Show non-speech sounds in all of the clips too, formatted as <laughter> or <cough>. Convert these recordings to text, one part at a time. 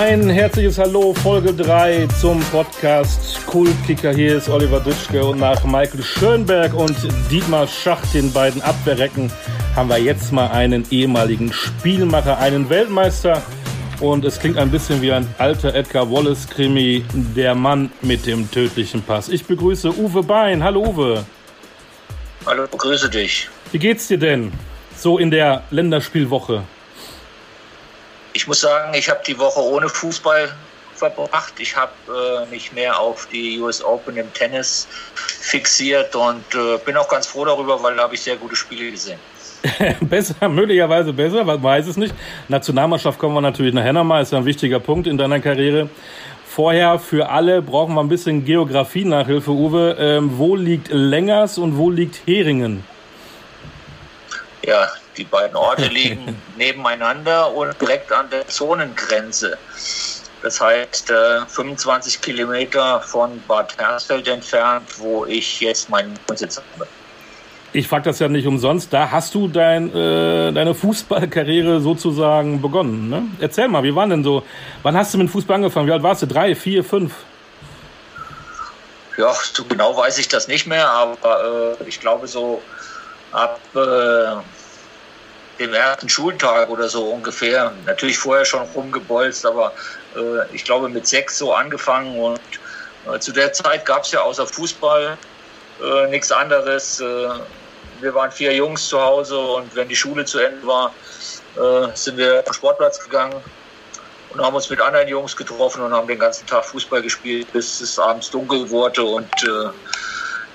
Ein herzliches Hallo, Folge 3 zum Podcast Kultkicker. Hier ist Oliver Dütschke und nach Michael Schönberg und Dietmar Schacht, den beiden Abwehrrecken, haben wir jetzt mal einen ehemaligen Spielmacher, einen Weltmeister. Und es klingt ein bisschen wie ein alter Edgar Wallace-Krimi, der Mann mit dem tödlichen Pass. Ich begrüße Uwe Bein. Hallo Uwe. Hallo, grüße dich. Wie geht's dir denn so in der Länderspielwoche? Ich muss sagen, ich habe die Woche ohne Fußball verbracht. Ich habe äh, mich mehr auf die US Open im Tennis fixiert und äh, bin auch ganz froh darüber, weil da habe ich sehr gute Spiele gesehen. <laughs> besser, möglicherweise besser, man weiß es nicht. Nationalmannschaft kommen wir natürlich nachher nochmal, ist ja ein wichtiger Punkt in deiner Karriere. Vorher für alle brauchen wir ein bisschen Geografie-Nachhilfe, Uwe. Ähm, wo liegt Längers und wo liegt Heringen? Ja, die beiden Orte <laughs> liegen nebeneinander und direkt an der Zonengrenze. Das heißt, äh, 25 Kilometer von Bad Hersfeld entfernt, wo ich jetzt meinen Wohnsitz habe. Ich frage das ja nicht umsonst. Da hast du dein, äh, deine Fußballkarriere sozusagen begonnen. Ne? Erzähl mal, wie war denn so? Wann hast du mit Fußball angefangen? Wie alt warst du? Drei, vier, fünf? Ja, so genau weiß ich das nicht mehr, aber äh, ich glaube so ab äh, dem ersten Schultag oder so ungefähr. Natürlich vorher schon rumgebolzt, aber äh, ich glaube mit sechs so angefangen und äh, zu der Zeit gab es ja außer Fußball äh, nichts anderes. Äh, wir waren vier Jungs zu Hause und wenn die Schule zu Ende war, äh, sind wir am Sportplatz gegangen und haben uns mit anderen Jungs getroffen und haben den ganzen Tag Fußball gespielt, bis es abends dunkel wurde und äh,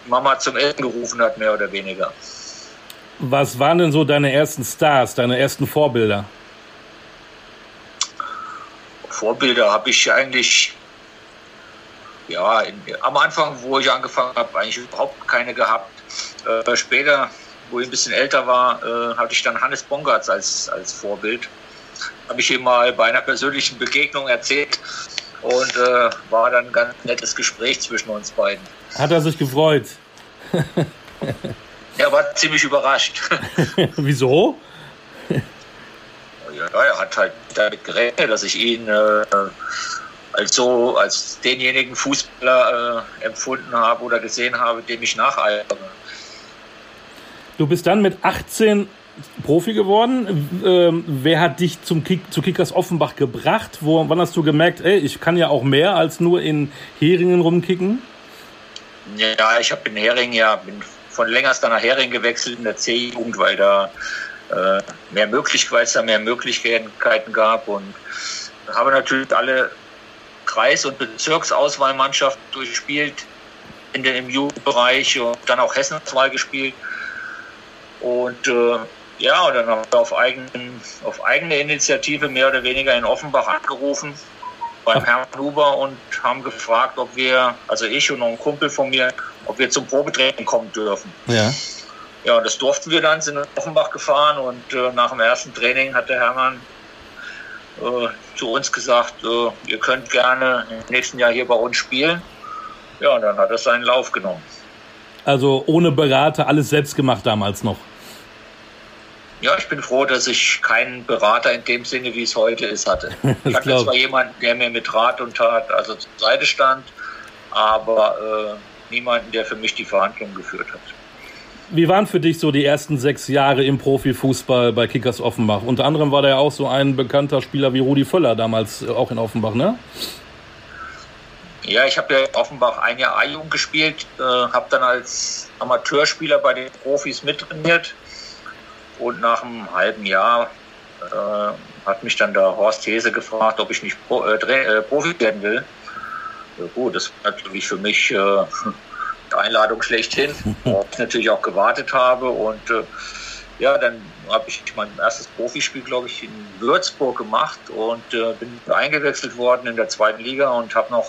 Mama zum Essen gerufen hat, mehr oder weniger. Was waren denn so deine ersten Stars, deine ersten Vorbilder? Vorbilder habe ich eigentlich, ja, in, am Anfang, wo ich angefangen habe, eigentlich überhaupt keine gehabt. Äh, später, wo ich ein bisschen älter war, äh, hatte ich dann Hannes Bongartz als, als Vorbild. Habe ich ihm mal bei einer persönlichen Begegnung erzählt und äh, war dann ein ganz nettes Gespräch zwischen uns beiden. Hat er sich gefreut? <laughs> Er war ziemlich überrascht. <laughs> Wieso? Ja, er hat halt damit gerechnet, dass ich ihn äh, als so als denjenigen Fußballer äh, empfunden habe oder gesehen habe, dem ich nacheifere. Du bist dann mit 18 Profi geworden. Ähm, wer hat dich zum Kick, zu Kickers Offenbach gebracht? Wo, wann hast du gemerkt, ey, ich kann ja auch mehr als nur in Heringen rumkicken? Ja, ich habe in Heringen ja bin von Längerster nach Hering gewechselt in der C-Jugend, weil da äh, mehr Möglichkeiten, mehr Möglichkeiten gab und habe natürlich alle Kreis- und Bezirksauswahlmannschaften durchgespielt in den, im Jugendbereich und dann auch Hessenauswahl gespielt. Und äh, ja, und dann haben wir auf, eigenen, auf eigene Initiative mehr oder weniger in Offenbach angerufen beim Herrn Huber und haben gefragt, ob wir, also ich und noch ein Kumpel von mir, ob wir zum Probetraining kommen dürfen. Ja. Ja, und das durften wir dann, sind in Offenbach gefahren und äh, nach dem ersten Training hat der Hermann äh, zu uns gesagt, äh, ihr könnt gerne im nächsten Jahr hier bei uns spielen. Ja, und dann hat er seinen Lauf genommen. Also ohne Berater, alles selbst gemacht damals noch. Ja, ich bin froh, dass ich keinen Berater in dem Sinne, wie es heute ist, hatte. <laughs> Ich hatte zwar jemanden, der mir mit Rat und Tat also zur Seite stand, aber äh, niemanden, der für mich die Verhandlungen geführt hat. Wie waren für dich so die ersten sechs Jahre im Profifußball bei Kickers Offenbach? Unter anderem war da ja auch so ein bekannter Spieler wie Rudi Völler damals äh, auch in Offenbach, ne? Ja, ich habe ja in Offenbach ein Jahr A-Jugend gespielt, äh, habe dann als Amateurspieler bei den Profis mittrainiert und nach einem halben Jahr äh, hat mich dann der Horst Hese gefragt, ob ich nicht Pro, äh, äh Profi werden will. Ja, gut, das war natürlich für mich äh, die Einladung schlechthin, <laughs> wo ich natürlich auch gewartet habe. Und äh, ja, dann habe ich mein erstes Profispiel, glaube ich, in Würzburg gemacht und äh, bin eingewechselt worden in der zweiten Liga und habe noch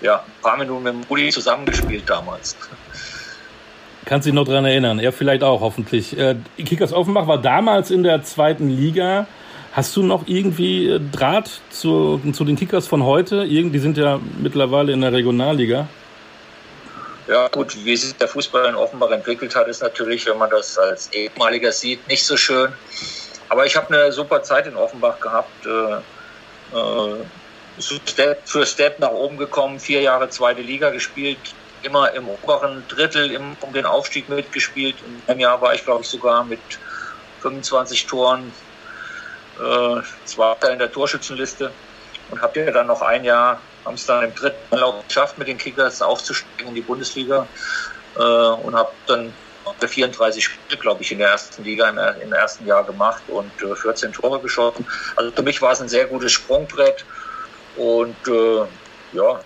ja, ein paar Minuten mit dem Rudi zusammengespielt damals. Kannst dich noch daran erinnern? Er vielleicht auch, hoffentlich. Äh, Kickers Offenbach war damals in der zweiten Liga. Hast du noch irgendwie äh, Draht zu, zu den Kickers von heute? Die sind ja mittlerweile in der Regionalliga. Ja, gut, wie sich der Fußball in Offenbach entwickelt hat, ist natürlich, wenn man das als ehemaliger sieht, nicht so schön. Aber ich habe eine super Zeit in Offenbach gehabt. Äh, äh, Step für Step nach oben gekommen, vier Jahre zweite Liga gespielt, immer im oberen Drittel im, um den Aufstieg mitgespielt. In einem Jahr war ich, glaube ich, sogar mit 25 Toren äh, Zweiter in der Torschützenliste und habe ja dann noch ein Jahr, haben es dann im dritten Lauf geschafft, mit den Kickers aufzusteigen in die Bundesliga äh, und habe dann 34 Spiele, glaube ich, in der ersten Liga im, im ersten Jahr gemacht und äh, 14 Tore geschossen. Also für mich war es ein sehr gutes Sprungbrett und äh, ja,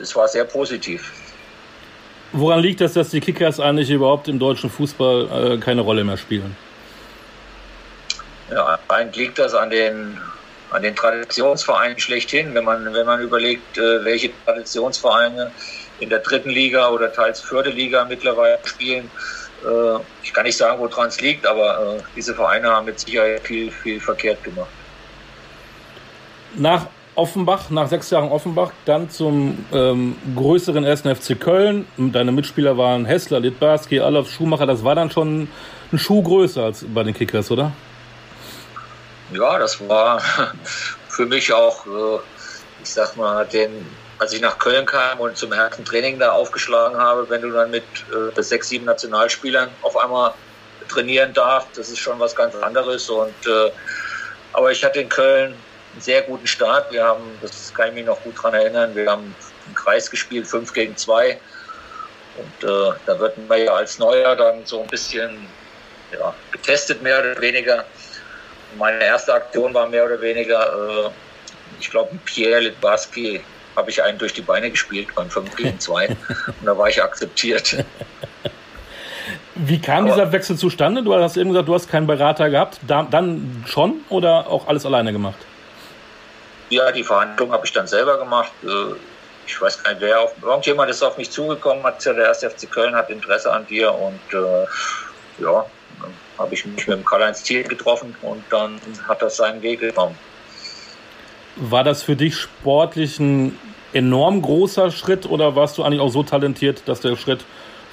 es war sehr positiv. Woran liegt das, dass die Kickers eigentlich überhaupt im deutschen Fußball äh, keine Rolle mehr spielen? Ja, eigentlich liegt das an den, an den Traditionsvereinen schlechthin. Wenn man, wenn man überlegt, äh, welche Traditionsvereine in der dritten Liga oder teils vierte Liga mittlerweile spielen, äh, ich kann nicht sagen, woran es liegt, aber äh, diese Vereine haben mit Sicherheit viel, viel verkehrt gemacht. Nach Offenbach, nach sechs Jahren Offenbach, dann zum ähm, größeren 1. FC Köln. Deine Mitspieler waren Hessler, Litbarski, Alov, Schumacher. Das war dann schon ein Schuh größer als bei den Kickers, oder? Ja, das war <laughs> für mich auch, äh, ich sag mal, den, als ich nach Köln kam und zum ersten Training da aufgeschlagen habe, wenn du dann mit äh, sechs, sieben Nationalspielern auf einmal trainieren darfst, das ist schon was ganz anderes. Und äh, aber ich hatte in Köln einen sehr guten Start. Wir haben, das kann ich mich noch gut daran erinnern, wir haben einen Kreis gespielt, 5 gegen 2. Und äh, da wird man ja als Neuer dann so ein bisschen ja, getestet, mehr oder weniger. Meine erste Aktion war mehr oder weniger, äh, ich glaube, Pierre Litbarski habe ich einen durch die Beine gespielt beim 5 gegen 2 <laughs> und da war ich akzeptiert. Wie kam Aber, dieser Wechsel zustande? Du hast eben gesagt, du hast keinen Berater gehabt. Da, dann schon oder auch alles alleine gemacht? Ja, die Verhandlung habe ich dann selber gemacht. Äh, ich weiß gar nicht, wer auf, irgendjemand ist auf mich zugekommen, hat der erste FC Köln hat Interesse an dir und äh, ja, dann habe ich mich mit dem Karl-Heinz Ziel getroffen und dann hat das seinen Weg genommen. War das für dich sportlich ein enorm großer Schritt oder warst du eigentlich auch so talentiert, dass der Schritt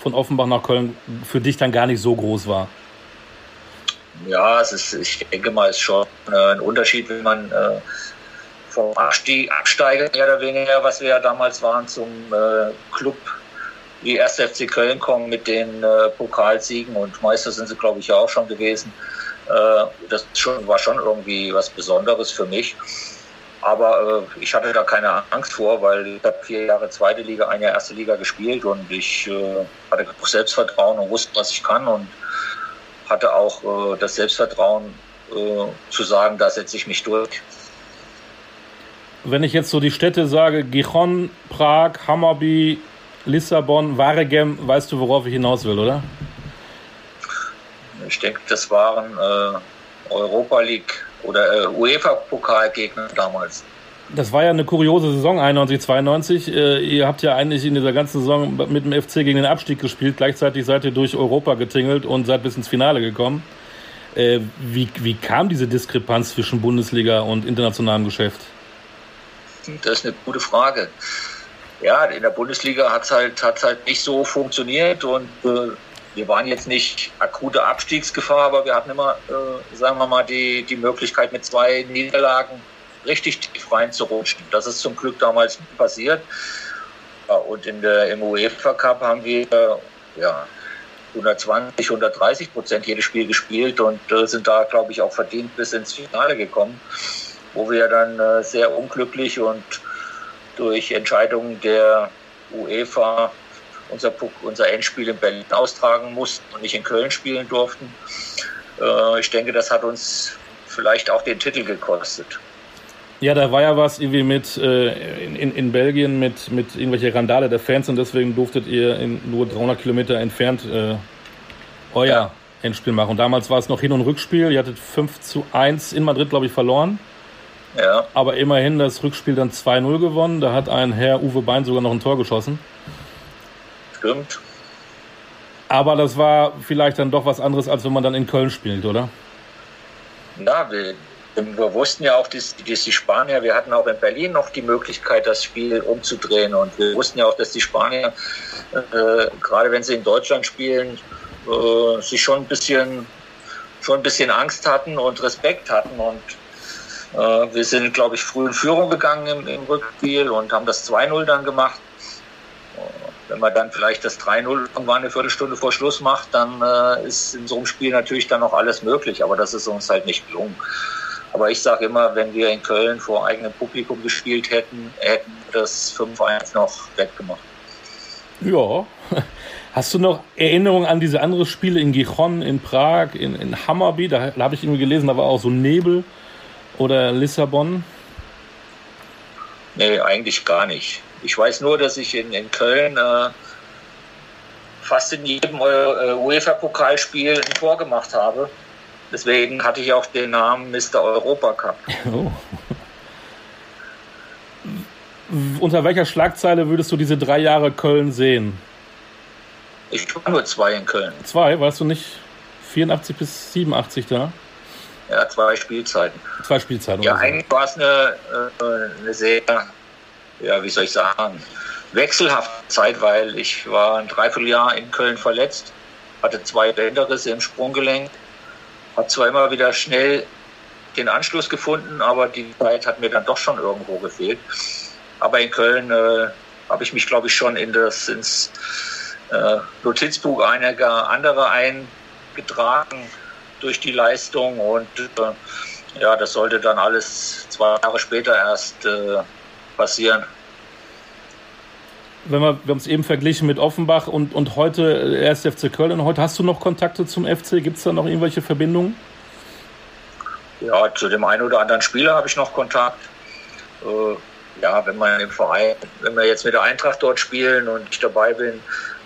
von Offenbach nach Köln für dich dann gar nicht so groß war? Ja, es ist, ich denke mal, es ist schon äh, ein Unterschied, wenn man äh, vom Abstieg, Absteiger mehr oder weniger, was wir ja damals waren, zum äh, Club wie 1. FC Köln kommen mit den äh, Pokalsiegen und Meister sind sie, glaube ich, ja auch schon gewesen. Äh, das schon, war schon irgendwie was Besonderes für mich. Aber äh, ich hatte da keine Angst vor, weil ich habe vier Jahre zweite Liga, ein Jahr erste Liga gespielt und ich äh, hatte auch Selbstvertrauen und wusste, was ich kann und hatte auch äh, das Selbstvertrauen äh, zu sagen, da setze ich mich durch wenn ich jetzt so die Städte sage, Gijon, Prag, Hammarby, Lissabon, Waregem, weißt du, worauf ich hinaus will, oder? Ich denke, das waren äh, Europa League oder äh, UEFA-Pokalgegner damals. Das war ja eine kuriose Saison, 91, 92. Äh, ihr habt ja eigentlich in dieser ganzen Saison mit dem FC gegen den Abstieg gespielt. Gleichzeitig seid ihr durch Europa getingelt und seid bis ins Finale gekommen. Äh, wie, wie kam diese Diskrepanz zwischen Bundesliga und internationalem Geschäft? Das ist eine gute Frage. Ja, in der Bundesliga hat es halt, halt nicht so funktioniert und äh, wir waren jetzt nicht akute Abstiegsgefahr, aber wir hatten immer, äh, sagen wir mal, die, die Möglichkeit mit zwei Niederlagen richtig tief reinzurutschen. Das ist zum Glück damals passiert. Und in der, im UEFA Cup haben wir ja, 120, 130 Prozent jedes Spiel gespielt und äh, sind da, glaube ich, auch verdient bis ins Finale gekommen wo wir dann äh, sehr unglücklich und durch Entscheidungen der UEFA unser, unser Endspiel in Berlin austragen mussten und nicht in Köln spielen durften. Äh, ich denke, das hat uns vielleicht auch den Titel gekostet. Ja, da war ja was irgendwie mit äh, in, in Belgien mit, mit irgendwelche Randale der Fans und deswegen durftet ihr in nur 300 Kilometer entfernt äh, euer ja. Endspiel machen. Und damals war es noch Hin- und Rückspiel. Ihr hattet 5 zu 1 in Madrid, glaube ich, verloren. Ja. Aber immerhin das Rückspiel dann 2-0 gewonnen. Da hat ein Herr Uwe Bein sogar noch ein Tor geschossen. Stimmt. Aber das war vielleicht dann doch was anderes, als wenn man dann in Köln spielt, oder? Ja, wir, wir wussten ja auch, dass, dass, die Spanier, wir hatten auch in Berlin noch die Möglichkeit, das Spiel umzudrehen. Und wir wussten ja auch, dass die Spanier, äh, gerade wenn sie in Deutschland spielen, äh, sich schon ein bisschen schon ein bisschen Angst hatten und Respekt hatten. Und wir sind, glaube ich, früh in Führung gegangen im, im Rückspiel und haben das 2-0 dann gemacht. Wenn man dann vielleicht das 3-0 irgendwann eine Viertelstunde vor Schluss macht, dann äh, ist in so einem Spiel natürlich dann noch alles möglich. Aber das ist uns halt nicht gelungen. Aber ich sage immer, wenn wir in Köln vor eigenem Publikum gespielt hätten, hätten wir das 5-1 noch wettgemacht. Ja. Hast du noch Erinnerungen an diese anderen Spiele in Gijon, in Prag, in, in Hammerby? Da, da habe ich irgendwie gelesen, da war auch so Nebel oder Lissabon. Nee, eigentlich gar nicht. Ich weiß nur, dass ich in, in Köln äh, fast in jedem äh, UEFA-Pokalspiel ein Tor gemacht habe. Deswegen hatte ich auch den Namen Mr. Europa Cup. <laughs> Oh. Unter welcher Schlagzeile würdest du diese drei Jahre Köln sehen? Ich war nur zwei in Köln. Zwei? Warst du nicht 84 bis 87 da? Ja, zwei Spielzeiten. Zwei Spielzeiten. Ja, eigentlich war es eine, äh, eine sehr ja, wie soll ich sagen, wechselhafte Zeit, weil ich war ein Dreivierteljahr in Köln verletzt, hatte zwei Bänderrisse im Sprunggelenk, habe zwar immer wieder schnell den Anschluss gefunden, aber die Zeit hat mir dann doch schon irgendwo gefehlt. Aber in Köln äh, habe ich mich, glaube ich, schon in das, ins äh, Notizbuch einiger anderer eingetragen durch die Leistung und äh, ja, das sollte dann alles zwei Jahre später erst äh, passieren. Wenn wir, wir haben es eben verglichen mit Offenbach und, und heute äh, erst FC Köln. Heute hast du noch Kontakte zum FC? Gibt es da noch irgendwelche Verbindungen? Ja, zu dem einen oder anderen Spieler habe ich noch Kontakt. Äh, ja, wenn man im Verein, wenn wir jetzt mit der Eintracht dort spielen und ich dabei bin,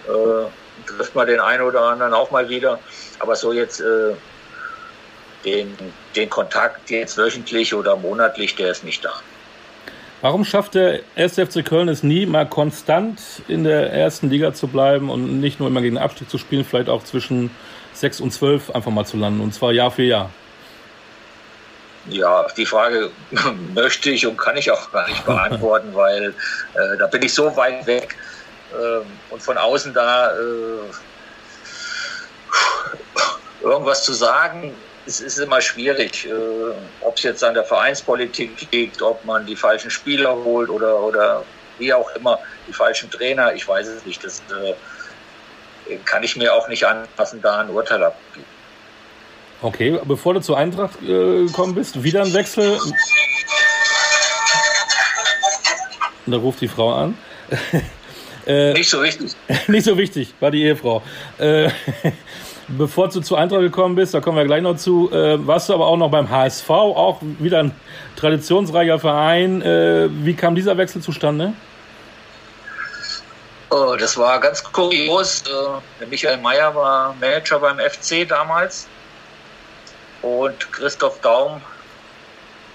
äh, trifft man den einen oder anderen auch mal wieder. Aber so jetzt äh, den, den Kontakt jetzt wöchentlich oder monatlich, der ist nicht da. Warum schafft der 1. FC Köln es nie, mal konstant in der ersten Liga zu bleiben und nicht nur immer gegen den Abstieg zu spielen, vielleicht auch zwischen 6 und 12 einfach mal zu landen und zwar Jahr für Jahr? Ja, die Frage <laughs> möchte ich und kann ich auch gar nicht beantworten, <laughs> weil äh, da bin ich so weit weg äh, und von außen da äh, irgendwas zu sagen, es ist immer schwierig, äh, ob es jetzt an der Vereinspolitik liegt, ob man die falschen Spieler holt oder, oder wie auch immer, die falschen Trainer, ich weiß es nicht. Das äh, kann ich mir auch nicht anpassen, da ein Urteil abgeben. Okay, bevor du zur Eintracht äh, gekommen bist, wieder ein Wechsel. Und da ruft die Frau an. <laughs> äh, nicht so wichtig. <laughs> nicht so wichtig, war die Ehefrau. <laughs> Bevor du zu Eintracht gekommen bist, da kommen wir gleich noch zu, äh, warst du aber auch noch beim HSV, auch wieder ein traditionsreicher Verein. Äh, wie kam dieser Wechsel zustande? Oh, das war ganz kurios. Äh, der Michael Mayer war Manager beim FC damals und Christoph Daum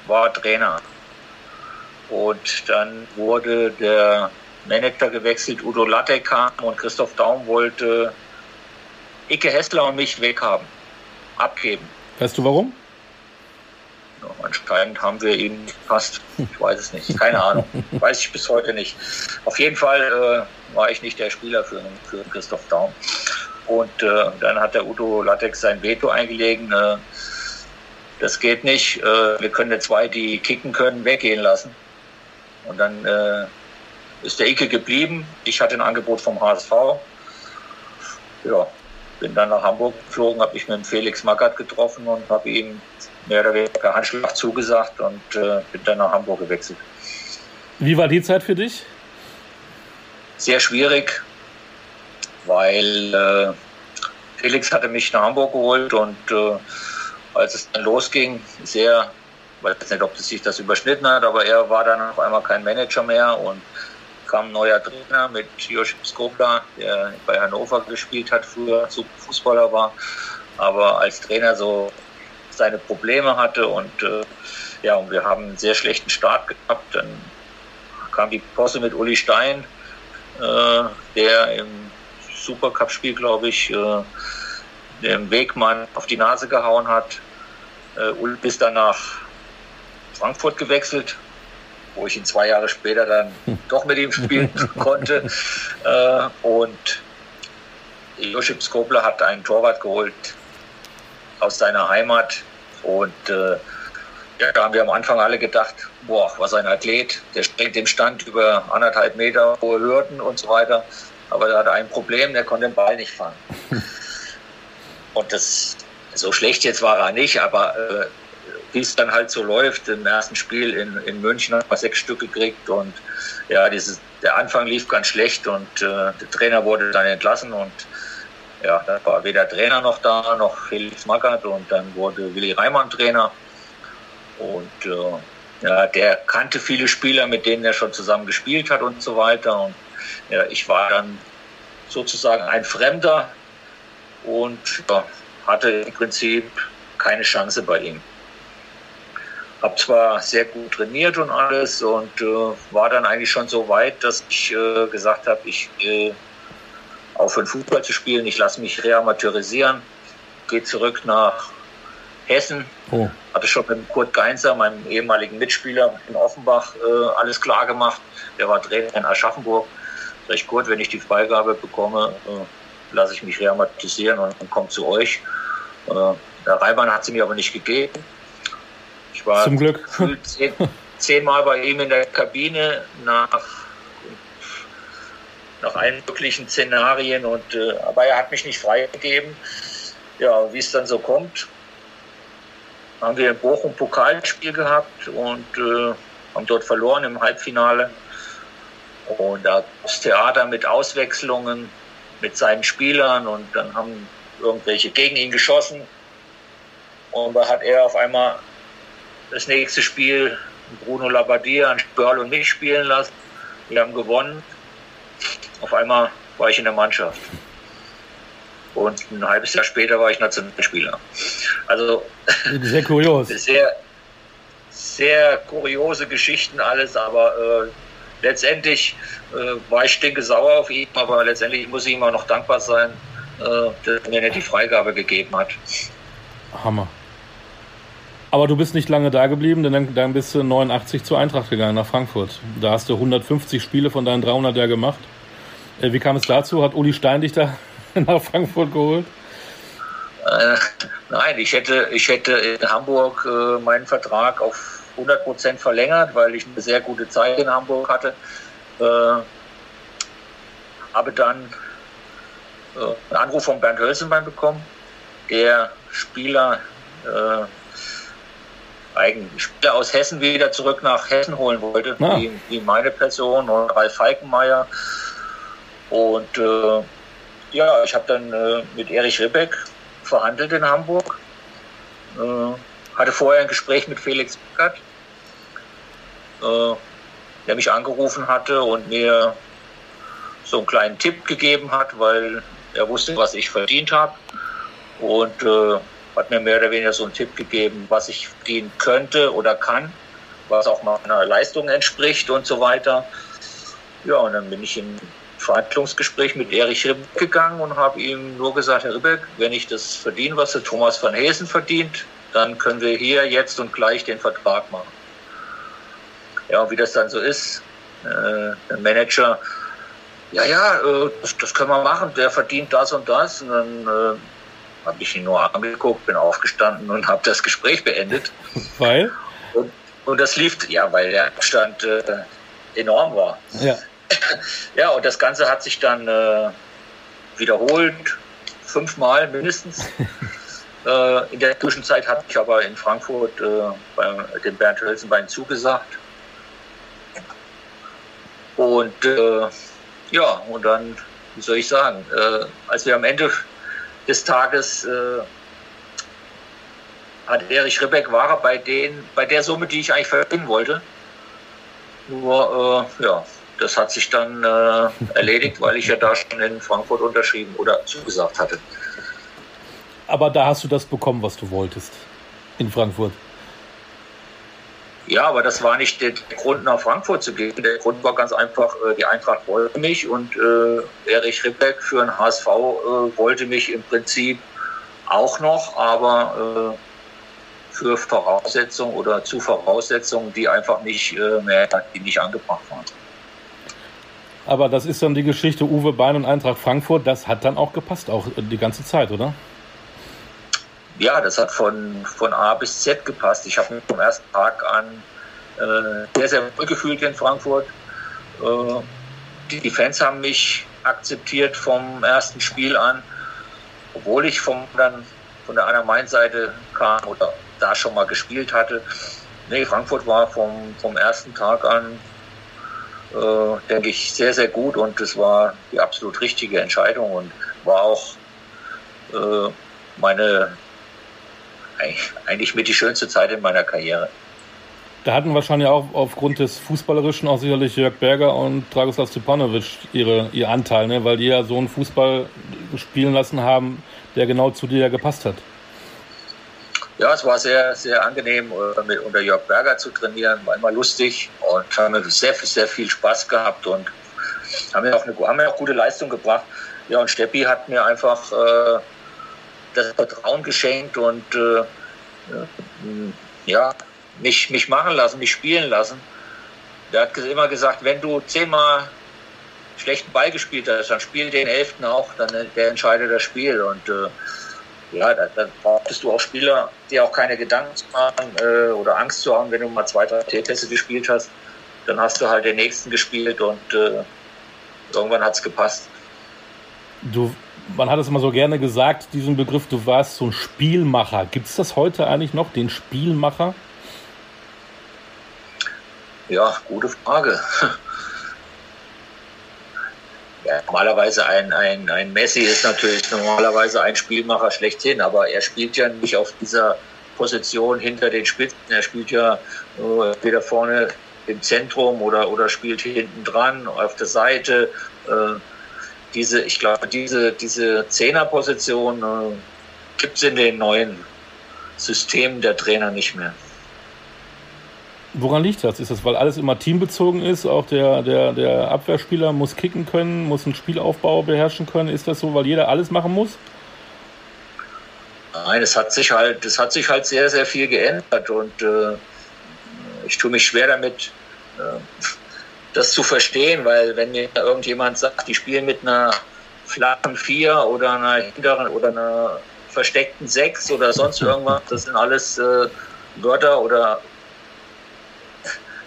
war Trainer. Und dann wurde der Manager gewechselt, Udo Latte kam und Christoph Daum wollte Icke Hessler und mich weghaben, abgeben. Weißt du warum? Ja, anscheinend haben wir ihn fast, ich weiß es nicht, keine Ahnung, <laughs> weiß ich bis heute nicht. Auf jeden Fall äh, war ich nicht der Spieler für, für Christoph Daum. Und äh, dann hat der Udo Latex sein Veto eingelegen. Äh, das geht nicht. Äh, wir können jetzt zwei, die kicken können, weggehen lassen. Und dann äh, ist der Icke geblieben. Ich hatte ein Angebot vom HSV. Ja, bin dann nach Hamburg geflogen, habe mich mit dem Felix Magath getroffen und habe ihm mehr oder weniger per Handschlag zugesagt und äh, bin dann nach Hamburg gewechselt. Wie war die Zeit für dich? Sehr schwierig, weil äh, Felix hatte mich nach Hamburg geholt und äh, als es dann losging, sehr, ich weiß nicht, ob sich das überschnitten hat, aber er war dann auf einmal kein Manager mehr und kam ein neuer Trainer mit Josip Skobla, der bei Hannover gespielt hat, früher super Fußballer war, aber als Trainer so seine Probleme hatte und äh, ja, und wir haben einen sehr schlechten Start gehabt. Dann kam die Posse mit Uli Stein, äh, der im Supercup-Spiel, glaube ich, äh, dem Wegmann auf die Nase gehauen hat. Äh, Uli ist dann nach Frankfurt gewechselt, wo ich ihn zwei Jahre später dann <laughs> doch mit ihm spielen <laughs> konnte. Äh, und Josip Skobler hat einen Torwart geholt aus seiner Heimat und äh, ja, da haben wir am Anfang alle gedacht, boah, was ein Athlet, der springt im Stand über anderthalb Meter hohe Hürden und so weiter. Aber er hatte ein Problem, der konnte den Ball nicht fangen. <laughs> und das, so schlecht jetzt war er nicht, aber äh, wie es dann halt so läuft, im ersten Spiel in, in München hat man sechs Stück gekriegt und ja, dieses, der Anfang lief ganz schlecht und äh, der Trainer wurde dann entlassen und ja, dann war weder Trainer noch da, noch Felix Magath und dann wurde Willi Reimann Trainer und äh, ja, der kannte viele Spieler, mit denen er schon zusammen gespielt hat und so weiter und ja, ich war dann sozusagen ein Fremder und ja, hatte im Prinzip keine Chance bei ihm. Hab zwar sehr gut trainiert und alles und äh, war dann eigentlich schon so weit, dass ich äh, gesagt habe, ich äh, aufhören Fußball zu spielen, ich lasse mich reamateurisieren, gehe zurück nach Hessen. Oh. Hatte schon mit Kurt Geinzer, meinem ehemaligen Mitspieler in Offenbach, äh, alles klar gemacht. Der war Trainer in Aschaffenburg. Recht gut, wenn ich die Freigabe bekomme, äh, lasse ich mich reamatisieren und, und komme zu euch. Äh, der Reimann hat sie mir aber nicht gegeben. Ich war Zum Glück. Zehn, zehnmal bei ihm in der Kabine nach, nach allen möglichen Szenarien, und, äh, aber er hat mich nicht freigegeben. Ja, wie es dann so kommt, haben wir in Bochum Pokalspiel gehabt und äh, haben dort verloren im Halbfinale. Und da das Theater mit Auswechslungen mit seinen Spielern und dann haben irgendwelche gegen ihn geschossen. Und da hat er auf einmal das nächste Spiel Bruno Labbadia, Spörl und mich spielen lassen. Wir haben gewonnen. Auf einmal war ich in der Mannschaft. Und ein halbes Jahr später war ich Nationalspieler. Also sehr kurios. <laughs> Sehr, sehr kuriose Geschichten alles, aber äh, letztendlich äh, war ich stinke sauer auf ihn, aber letztendlich muss ich ihm auch noch dankbar sein, äh, dass er mir die Freigabe gegeben hat. Hammer. Aber du bist nicht lange da geblieben, denn dann, dann bist du 89 zur Eintracht gegangen nach Frankfurt. Da hast du 150 Spiele von deinen 300 ja gemacht. Äh, wie kam es dazu? Hat Uli Stein dich da <laughs> nach Frankfurt geholt? Äh, nein, ich hätte, ich hätte in Hamburg äh, meinen Vertrag auf 100 Prozent verlängert, weil ich eine sehr gute Zeit in Hamburg hatte. Äh, habe dann äh, einen Anruf von Bernd Hölzenbein bekommen, der Spieler eigentlich Spieler aus Hessen wieder zurück nach Hessen holen wollte, ah. wie, wie, meine Person und Ralf Falkenmeier. Und äh, ja, ich habe dann äh, mit Erich Ribbeck verhandelt in Hamburg. Äh, hatte vorher ein Gespräch mit Felix Beckert, äh, der mich angerufen hatte und mir so einen kleinen Tipp gegeben hat, weil er wusste, was ich verdient habe. Und äh, hat mir mehr oder weniger so einen Tipp gegeben, was ich verdienen könnte oder kann, was auch meiner Leistung entspricht und so weiter. Ja, und dann bin ich in Verhandlungsgespräch mit Erich Ribbeck gegangen und habe ihm nur gesagt, Herr Ribbeck, wenn ich das verdiene, was der Thomas van Hesen verdient, dann können wir hier jetzt und gleich den Vertrag machen. Ja, und wie das dann so ist, äh, der Manager, ja, ja, äh, das, das, können wir machen, der verdient das und das. Und dann äh, habe ich ihn nur angeguckt, bin aufgestanden und habe das Gespräch beendet. <laughs> Weil? Und, und, das lief, ja, weil der Abstand äh, enorm war. Ja. <laughs> ja, und das Ganze hat sich dann äh, wiederholt, fünfmal mindestens. <laughs> äh, in der Zwischenzeit habe ich aber in Frankfurt äh, bei dem Bernd Hölzenbein zugesagt. Und äh, ja, und dann, wie soll ich sagen, äh, als wir am Ende des Tages äh, hat Erich Ribbeck war bei, den, bei der Summe, die ich eigentlich verdienen wollte. Nur, äh, ja, das hat sich dann äh, <laughs> erledigt, weil ich ja da schon in Frankfurt unterschrieben oder zugesagt hatte. Aber da hast du das bekommen, was du wolltest in Frankfurt. Ja, aber das war nicht der Grund, nach Frankfurt zu gehen. Der Grund war ganz einfach, äh, die Eintracht wollte mich und äh, Erich Ribbeck für den HSV äh, wollte mich im Prinzip auch noch, aber äh, für Voraussetzungen oder zu Voraussetzungen, die einfach nicht äh, mehr, die nicht angebracht waren. Aber das ist dann die Geschichte Uwe Bein und Eintracht Frankfurt. Das hat dann auch gepasst, auch die ganze Zeit, oder? Ja, das hat von, von A bis Z gepasst. Ich habe mich vom ersten Tag an äh, sehr, sehr wohl gefühlt in Frankfurt. Äh, die, die Fans haben mich akzeptiert vom ersten Spiel an, obwohl ich vom, dann von der einer Main-Seite kam oder da schon mal gespielt hatte. Nee, Frankfurt war vom, vom ersten Tag an, äh, denke ich, sehr, sehr gut und es war die absolut richtige Entscheidung und war auch äh, meine eigentlich mit die schönste Zeit in meiner Karriere. Da hatten wahrscheinlich auch aufgrund des Fußballerischen auch sicherlich Jörg Berger und Dragoslav Stepanovic ihre, ihr Anteil, ne? weil die ja so einen Fußball spielen lassen haben, der genau zu dir gepasst hat. Ja, es war sehr, sehr angenehm, äh, mit, unter Jörg Berger zu trainieren, war immer lustig und haben sehr, sehr viel Spaß gehabt und haben ja auch, eine, haben ja auch gute Leistung gebracht. Ja, und Steppi hat mir einfach äh, das Vertrauen geschenkt und äh, ja, mich, mich machen lassen, mich spielen lassen. Der hat immer gesagt, wenn du zehnmal schlechten Ball gespielt hast, dann spiel den elften auch, dann der entscheidet das Spiel. Und äh, ja, dann, dann brauchtest du auch Spieler, die auch keine Gedanken zu machen äh, oder Angst zu haben, wenn du mal zwei, drei T-Teste gespielt hast. Dann hast du halt den nächsten gespielt und äh, irgendwann hat es gepasst. Du man hat es immer so gerne gesagt, diesen Begriff, du warst so ein Spielmacher. Gibt es das heute eigentlich noch, den Spielmacher? Ja, gute Frage. <laughs> Ja, normalerweise ein, ein, ein Messi ist natürlich normalerweise ein Spielmacher schlechthin, aber er spielt ja nicht auf dieser Position hinter den Spitzen. Er spielt ja äh, weder vorne im Zentrum oder, oder spielt hinten dran, auf der Seite. Äh, diese, ich glaube, diese, diese Zehnerposition äh, gibt es in den neuen Systemen der Trainer nicht mehr. Woran liegt das? Ist das, weil alles immer teambezogen ist? Auch der, der, der Abwehrspieler muss kicken können, muss einen Spielaufbau beherrschen können. Ist das so, weil jeder alles machen muss? Nein, es hat sich halt, es hat sich halt sehr, sehr viel geändert und äh, ich tue mich schwer damit, äh, das zu verstehen, weil wenn mir irgendjemand sagt, die spielen mit einer flachen Vier oder einer hinteren oder einer versteckten Sechs oder sonst <laughs> irgendwas, das sind alles äh, Wörter oder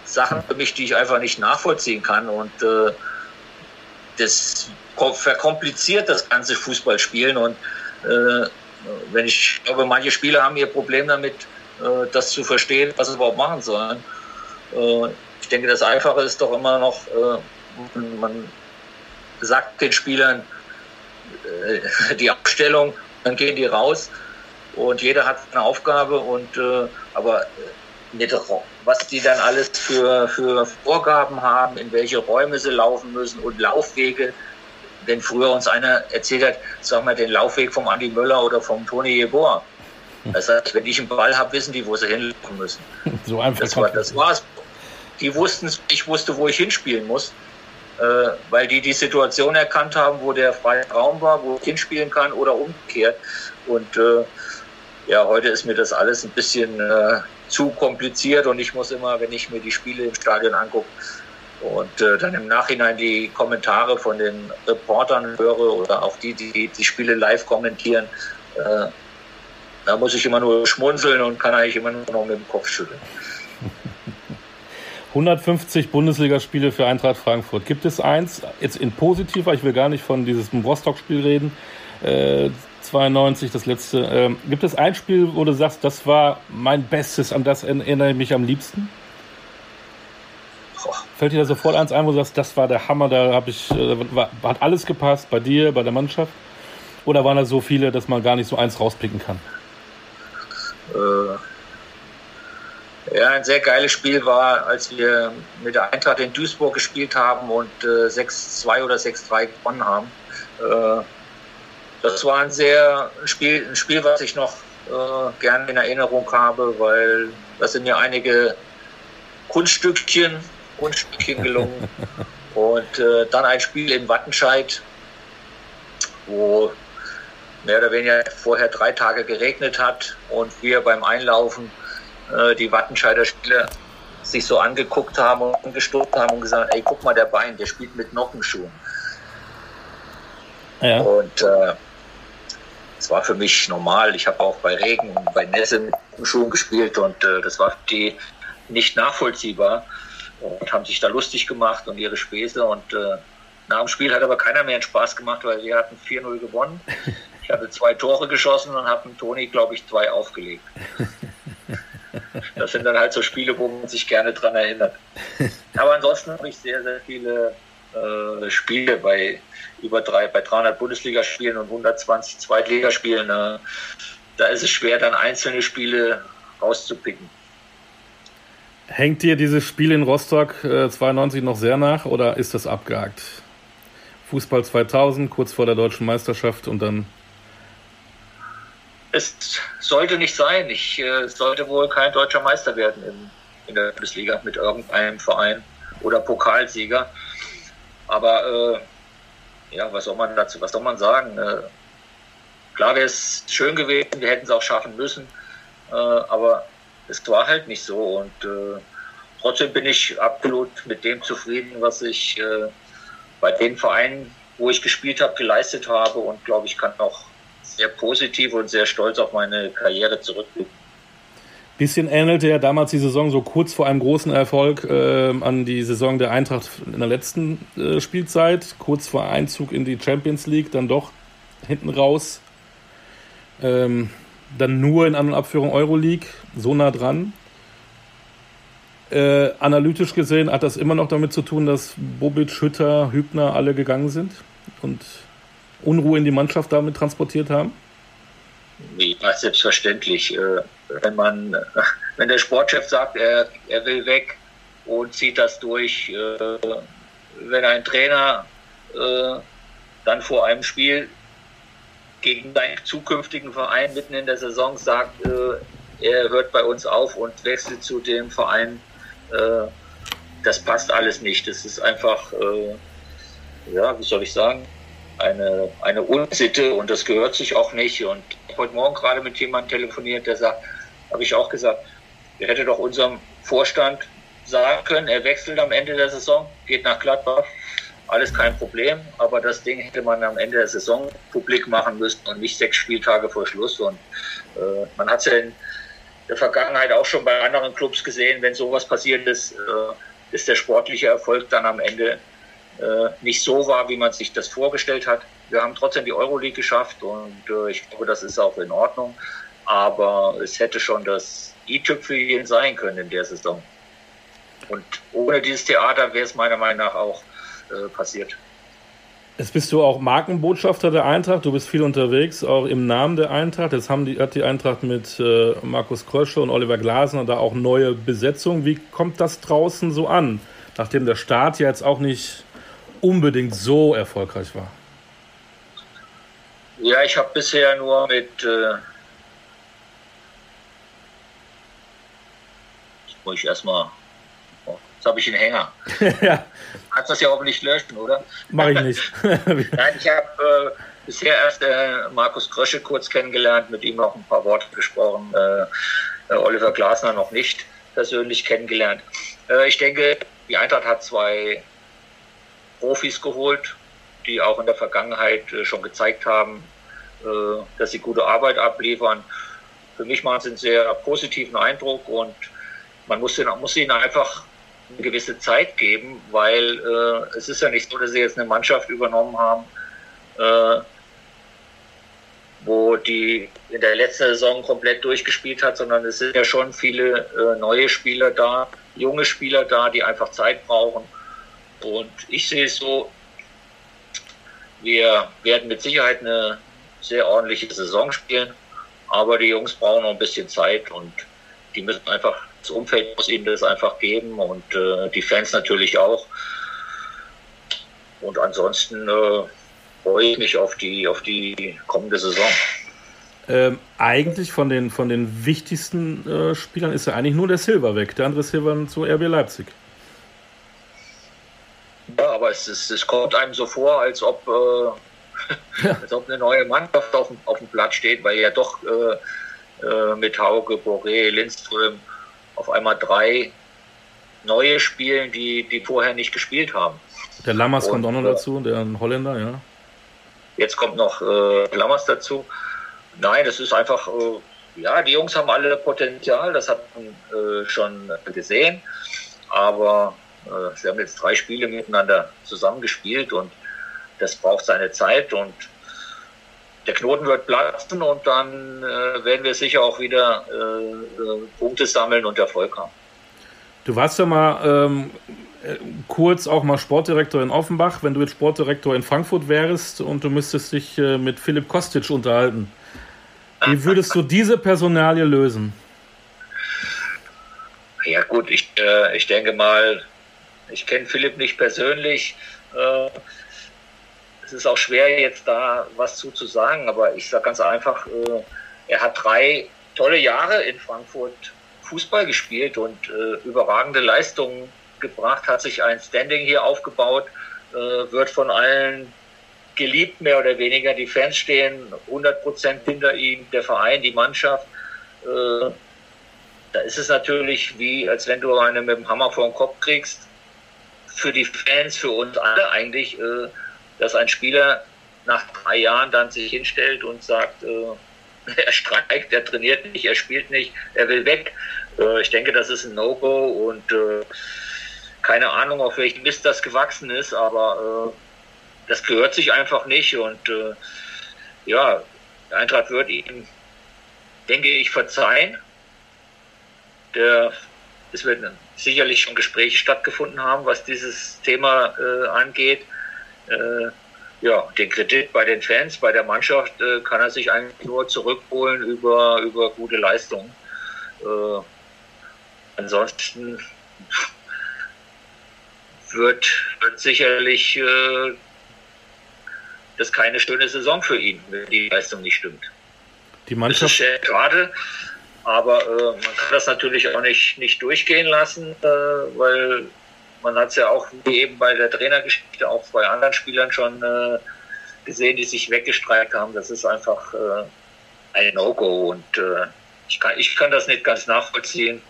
Sachen für mich, die ich einfach nicht nachvollziehen kann und äh, das verkompliziert das ganze Fußballspielen und äh, wenn ich, glaube, manche Spieler haben ihr Problem damit, äh, das zu verstehen, was sie überhaupt machen sollen. Äh, ich denke, das Einfache ist doch immer noch, äh, man sagt den Spielern äh, <laughs> die Abstellung, dann gehen die raus und jeder hat eine Aufgabe und äh, aber nicht, was die dann alles für, für Vorgaben haben, in welche Räume sie laufen müssen und Laufwege. Wenn früher uns einer erzählt hat, sag mal, den Laufweg vom Andi Möller oder vom Toni Jeboa. Das heißt, wenn ich einen Ball habe, wissen die, wo sie hinlaufen müssen. <laughs> So einfach. Das, war, das war's die wussten, ich wusste, wo ich hinspielen muss, äh, weil die die Situation erkannt haben, wo der freie Raum war, wo ich hinspielen kann oder umgekehrt. Und äh, ja, heute ist mir das alles ein bisschen äh, zu kompliziert und ich muss immer, wenn ich mir die Spiele im Stadion angucke und äh, dann im Nachhinein die Kommentare von den Reportern höre oder auch die, die die Spiele live kommentieren, äh, da muss ich immer nur schmunzeln und kann eigentlich immer nur noch mit dem Kopf schütteln. 150 Bundesligaspiele für Eintracht Frankfurt. Gibt es eins, jetzt in positiver, ich will gar nicht von diesem Rostock-Spiel reden, äh, 92, das letzte. Äh, gibt es ein Spiel, wo du sagst, das war mein Bestes, an das erinnere ich mich am liebsten? Fällt dir da sofort eins ein, wo du sagst, das war der Hammer, da habe ich, äh, hat alles gepasst bei dir, bei der Mannschaft? Oder waren da so viele, dass man gar nicht so eins rauspicken kann? Äh ja, ein sehr geiles Spiel war, als wir mit der Eintracht in Duisburg gespielt haben und äh, 6-2 oder 6-3 gewonnen haben. Äh, das war ein sehr ein Spiel, ein Spiel, was ich noch äh, gerne in Erinnerung habe, weil da sind mir einige Kunststückchen, Kunststückchen gelungen. <laughs> und äh, dann ein Spiel in Wattenscheid, wo mehr oder weniger vorher drei Tage geregnet hat und wir beim Einlaufen äh, die Wattenscheider Spieler sich so angeguckt haben und angestoßen haben und gesagt, ey, guck mal, der Bein, der spielt mit Nockenschuhen. Ja. Und äh, es war für mich normal. Ich habe auch bei Regen und bei Nässe mit Schuhen gespielt und äh, das war für die nicht nachvollziehbar und haben sich da lustig gemacht und ihre Späße und äh, nach dem Spiel hat aber keiner mehr einen Spaß gemacht, weil wir hatten 4-0 gewonnen. Ich hatte zwei Tore geschossen und habe Toni, glaube ich, zwei aufgelegt. <laughs> Das sind dann halt so Spiele, wo man sich gerne dran erinnert. Aber ansonsten habe ich sehr, sehr viele äh, Spiele bei über drei, bei 300 Bundesligaspielen und 120 Zweitligaspielen. Äh, da ist es schwer, dann einzelne Spiele rauszupicken. Hängt dir dieses Spiel in Rostock äh, 92 noch sehr nach oder ist das abgehakt? Fußball 2000, kurz vor der deutschen Meisterschaft und dann. Es sollte nicht sein. Ich äh, sollte wohl kein deutscher Meister werden in, in der Bundesliga mit irgendeinem Verein oder Pokalsieger. Aber äh, ja, was soll man dazu, was soll man sagen? Äh, klar wäre es schön gewesen, wir hätten es auch schaffen müssen, äh, aber es war halt nicht so. Und äh, trotzdem bin ich absolut mit dem zufrieden, was ich äh, bei den Vereinen, wo ich gespielt habe, geleistet habe und glaube ich kann auch sehr positiv und sehr stolz auf meine Karriere zurückblicken. Bisschen ähnelte ja damals die Saison so kurz vor einem großen Erfolg äh, an die Saison der Eintracht in der letzten äh, Spielzeit, kurz vor Einzug in die Champions League, dann doch hinten raus. Ähm, dann nur in An- und Abführung Euroleague, so nah dran. Äh, analytisch gesehen hat das immer noch damit zu tun, dass Bobic, Hütter, Hübner alle gegangen sind und Unruhe in die Mannschaft damit transportiert haben? Ja, selbstverständlich. Äh, wenn man, <laughs> wenn der Sportchef sagt, er, er will weg und zieht das durch, äh, wenn ein Trainer äh, dann vor einem Spiel gegen seinen zukünftigen Verein mitten in der Saison sagt, er hört bei uns auf und wechselt zu dem Verein, das passt alles nicht. Das ist einfach, ja, wie soll ich sagen, eine, eine Unsitte und das gehört sich auch nicht. Und ich habe heute Morgen gerade mit jemandem telefoniert, der sagt, habe ich auch gesagt, der hätte doch unserem Vorstand sagen können, er wechselt am Ende der Saison, geht nach Gladbach, alles kein Problem, aber das Ding hätte man am Ende der Saison publik machen müssen und nicht sechs Spieltage vor Schluss. Und äh, man hat es ja in der Vergangenheit auch schon bei anderen Clubs gesehen, wenn sowas passiert ist, äh, ist der sportliche Erfolg dann am Ende nicht so war, wie man sich das vorgestellt hat. Wir haben trotzdem die Euroleague geschafft und äh, ich glaube, das ist auch in Ordnung. Aber es hätte schon das i-Tüpfelchen sein können in der Saison. Und ohne dieses Theater wäre es meiner Meinung nach auch äh, passiert. Jetzt bist du auch Markenbotschafter der Eintracht, du bist viel unterwegs, auch im Namen der Eintracht. Jetzt haben die, hat die Eintracht mit äh, Markus Krösche und Oliver Glasner da auch neue Besetzungen. Wie kommt das draußen so an, nachdem der Start ja jetzt auch nicht unbedingt so erfolgreich war? Ja, ich habe bisher nur mit. Äh, jetzt muss ich erstmal. Oh, jetzt habe ich einen Hänger. <laughs> ja. Kannst das ja hoffentlich löschen, oder? Mach ich nicht. <laughs> Nein, ich habe äh, bisher erst äh, Markus Krösche kurz kennengelernt, mit ihm auch ein paar Worte gesprochen. Äh, Oliver Glasner noch nicht persönlich kennengelernt. Äh, ich denke, die Eintracht hat zwei Profis geholt, die auch in der Vergangenheit äh, schon gezeigt haben, äh, dass sie gute Arbeit abliefern. Für mich machen sie einen sehr positiven Eindruck und man muss, den, muss ihnen einfach eine gewisse Zeit geben, weil äh, es ist ja nicht so, dass sie jetzt eine Mannschaft übernommen haben, äh, wo die in der letzten Saison komplett durchgespielt hat, sondern es sind ja schon viele äh, neue Spieler da, junge Spieler da, die einfach Zeit brauchen. Und ich sehe es so, wir werden mit Sicherheit eine sehr ordentliche Saison spielen, aber die Jungs brauchen noch ein bisschen Zeit und die müssen einfach, das Umfeld muss ihnen das einfach geben und äh, die Fans natürlich auch. Und ansonsten äh, freue ich mich auf die, auf die kommende Saison. Ähm, eigentlich von den, von den wichtigsten äh, Spielern ist ja eigentlich nur der Silver weg, der andere Silver zu RB Leipzig. Es, ist, es kommt einem so vor, als ob, äh, ja. <laughs> als ob eine neue Mannschaft auf dem, auf dem Platz steht, weil ja doch äh, äh, mit Hauge, Boré, Lindström auf einmal drei neue spielen, die, die vorher nicht gespielt haben. Der Lammers kommt auch noch äh, dazu, der Holländer, ja. Jetzt kommt noch äh, Lammers dazu. Nein, das ist einfach, äh, ja, die Jungs haben alle Potenzial, das hat man äh, schon gesehen. Aber sie haben jetzt drei Spiele miteinander zusammengespielt und das braucht seine Zeit und der Knoten wird platzen und dann äh, werden wir sicher auch wieder äh, äh Punkte sammeln und Erfolg haben. Du warst ja mal ähm, kurz auch mal Sportdirektor in Offenbach. Wenn du jetzt Sportdirektor in Frankfurt wärst und du müsstest dich äh, mit Philipp Kostic unterhalten, wie würdest du diese Personalie lösen? Ja gut, ich, äh, ich denke mal, ich kenne Philipp nicht persönlich. Äh, es ist auch schwer jetzt da was zu, zu sagen, aber ich sage ganz einfach, äh, er hat drei tolle Jahre in Frankfurt Fußball gespielt und äh, überragende Leistungen gebracht, hat sich ein Standing hier aufgebaut, äh, wird von allen geliebt, mehr oder weniger. Die Fans stehen 100 Prozent hinter ihm, der Verein, die Mannschaft. Äh, da ist es natürlich wie, als wenn du eine mit dem Hammer vor den Kopf kriegst. Für die Fans, für uns alle eigentlich, äh, dass ein Spieler nach drei Jahren dann sich hinstellt und sagt, äh, <laughs> er streikt, er trainiert nicht, er spielt nicht, er will weg. Äh, ich denke, das ist ein No-Go und äh, keine Ahnung, auf welchen Mist das gewachsen ist, aber äh, das gehört sich einfach nicht und äh, ja, Eintracht wird ihm, denke ich, verzeihen. Der, es werden sicherlich schon Gespräche stattgefunden haben, was dieses Thema äh, angeht. Äh, ja, den Kredit bei den Fans, bei der Mannschaft äh, kann er sich eigentlich nur zurückholen über, über gute Leistungen. Äh, ansonsten wird, wird sicherlich äh, das keine schöne Saison für ihn, wenn die Leistung nicht stimmt. Die Mannschaft. Das ist schade, aber äh, man kann das natürlich auch nicht, nicht durchgehen lassen, äh, weil man hat es ja auch wie eben bei der Trainergeschichte auch bei anderen Spielern schon äh, gesehen, die sich weggestreikt haben. Das ist einfach äh, ein No-Go und äh, ich, kann, ich kann das nicht ganz nachvollziehen.